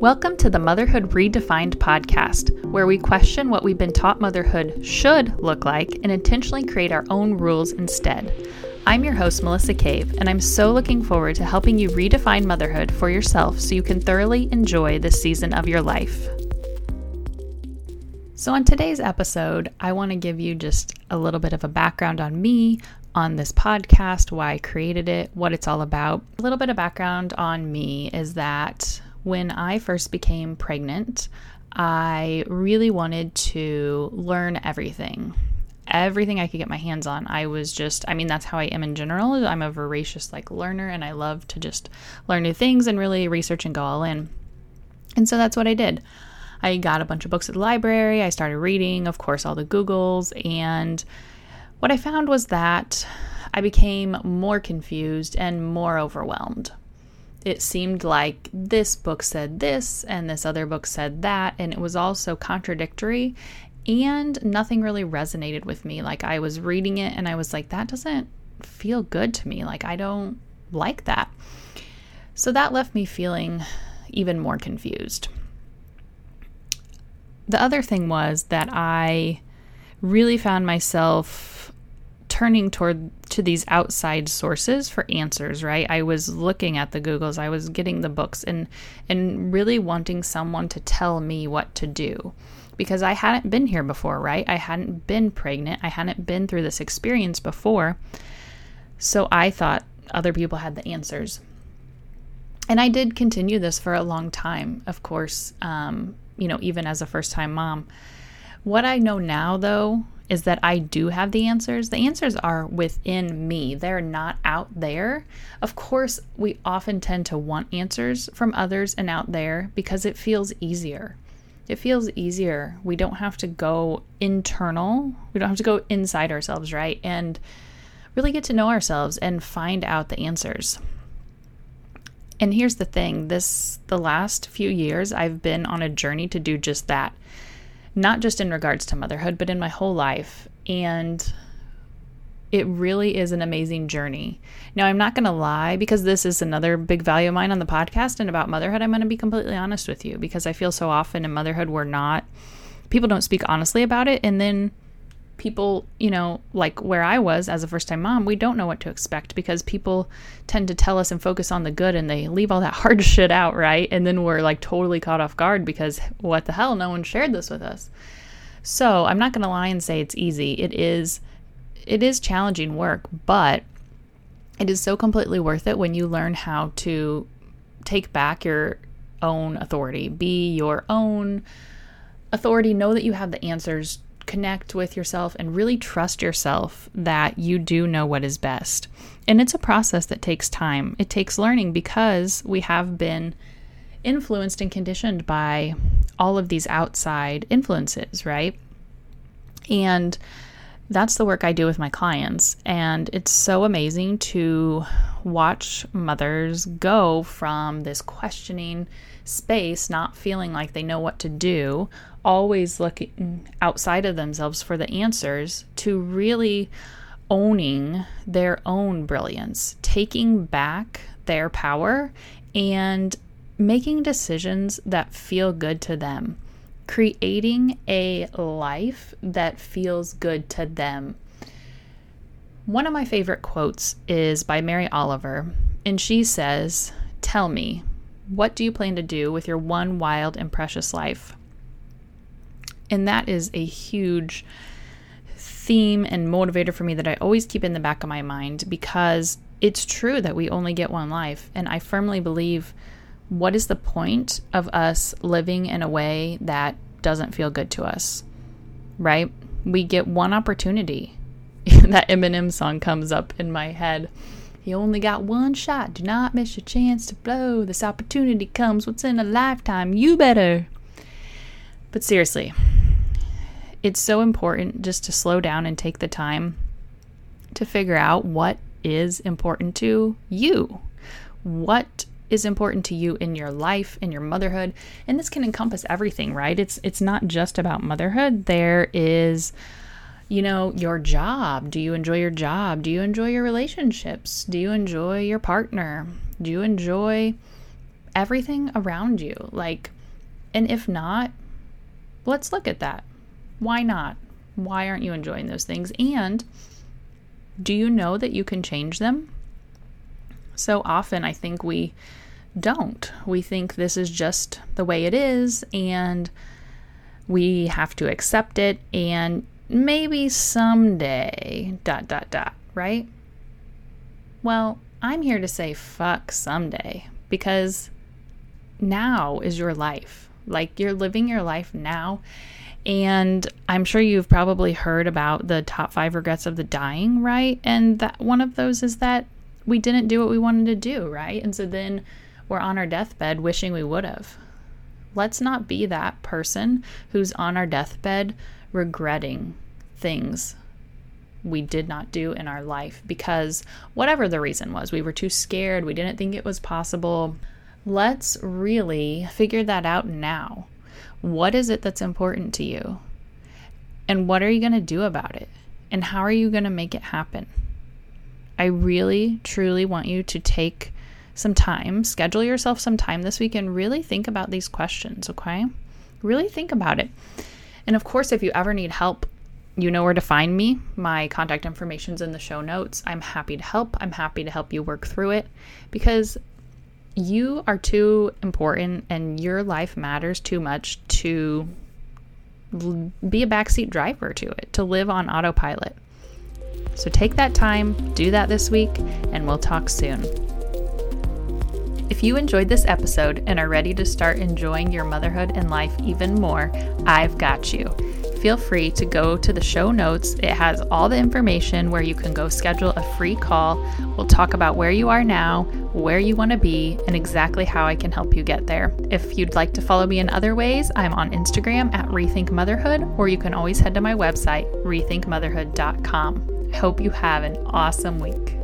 Welcome to the Motherhood Redefined podcast, where we question what we've been taught motherhood should look like and intentionally create our own rules instead. I'm your host, Melissa Cave, and I'm so looking forward to helping you redefine motherhood for yourself so you can thoroughly enjoy this season of your life. So, on today's episode, I want to give you just a little bit of a background on me, on this podcast, why I created it, what it's all about. A little bit of background on me is that when I first became pregnant, I really wanted to learn everything. Everything I could get my hands on. I was just, I mean, that's how I am in general. I'm a voracious, like, learner, and I love to just learn new things and really research and go all in. And so that's what I did. I got a bunch of books at the library. I started reading, of course, all the Googles. And what I found was that I became more confused and more overwhelmed it seemed like this book said this and this other book said that, and it was all so contradictory. And nothing really resonated with me. Like I was reading it and I was like, that doesn't feel good to me. Like I don't like that. So that left me feeling even more confused. The other thing was that I really found myself turning toward to these outside sources for answers right? I was looking at the googles i was getting the books and and really wanting someone to tell me what to do. Because i hadn't been here before right? I hadn't been pregnant i hadn't been through this experience before. So i thought other people had the answers. And i did continue this for a long time of course um, you know even as a first time mom what i know now though is that I do have the answers. The answers are within me, they're not out there. Of course, we often tend to want answers from others and out there because it feels easier. It feels easier. We don't have to go internal, we don't have to go inside ourselves, right? And really get to know ourselves and find out the answers. And here's the thing this, the last few years, I've been on a journey to do just that not just in regards to motherhood, but in my whole life. And it really is an amazing journey. Now, I'm not going to lie because this is another big value of mine on the podcast and about motherhood. I'm going to be completely honest with you because I feel so often in motherhood we're not, people don't speak honestly about it. And then people, you know, like where I was as a first time mom, we don't know what to expect because people tend to tell us and focus on the good and they leave all that hard shit out, right? And then we're like totally caught off guard because what the hell? No one shared this with us. So I'm not going to lie and say it's easy. It is, it is challenging work, but it is so completely worth it when you learn how to take back your own authority, be your own authority, know that you have the answers connect with yourself and really trust yourself that you do know what is best. And it's a process that takes time. It takes learning because we have been influenced and conditioned by all of these outside influences, right? And that's the work I do with my clients. And it's so amazing to watch mothers go from this questioning space, not feeling like they know what to do, always looking outside of themselves for the answers, to really owning their own brilliance, taking back their power, and making decisions that feel good to them, creating a life that feels good to them. One of my favorite quotes is by Mary Oliver, and she says, Tell me, what do you plan to do with your one wild and precious life? And that is a huge theme and motivator for me that I always keep in the back of my mind because it's true that we only get one life. And I firmly believe what is the point of us living in a way that doesn't feel good to us? Right? We get one opportunity. that Eminem song comes up in my head. You only got one shot. Do not miss your chance to blow. This opportunity comes once in a lifetime. You better. But seriously, it's so important just to slow down and take the time to figure out what is important to you. What is important to you in your life, in your motherhood, and this can encompass everything, right? It's it's not just about motherhood. There is you know, your job. Do you enjoy your job? Do you enjoy your relationships? Do you enjoy your partner? Do you enjoy everything around you? Like, and if not, let's look at that. Why not? Why aren't you enjoying those things? And do you know that you can change them? So often, I think we don't. We think this is just the way it is, and we have to accept it, and maybe someday, dot, dot, dot, right? Well, I'm here to say fuck someday because now is your life. Like you're living your life now. And I'm sure you've probably heard about the top five regrets of the dying, right? And that one of those is that we didn't do what we wanted to do, right? And so then we're on our deathbed wishing we would have. Let's not be that person who's on our deathbed regretting things we did not do in our life because whatever the reason was, we were too scared, we didn't think it was possible. Let's really figure that out now. What is it that's important to you? And what are you going to do about it? And how are you going to make it happen? I really, truly want you to take some time, schedule yourself some time this week, and really think about these questions, okay? Really think about it. And of course, if you ever need help you know where to find me. My contact information's in the show notes. I'm happy to help. I'm happy to help you work through it because you are too important and your life matters too much to be a backseat driver to it, to live on autopilot. So take that time, do that this week, and we'll talk soon. If you enjoyed this episode and are ready to start enjoying your motherhood and life even more, I've got you feel free to go to the show notes. It has all the information where you can go schedule a free call. We'll talk about where you are now, where you want to be, and exactly how I can help you get there. If you'd like to follow me in other ways, I'm on Instagram at Rethink Motherhood, or you can always head to my website, rethinkmotherhood.com. Hope you have an awesome week.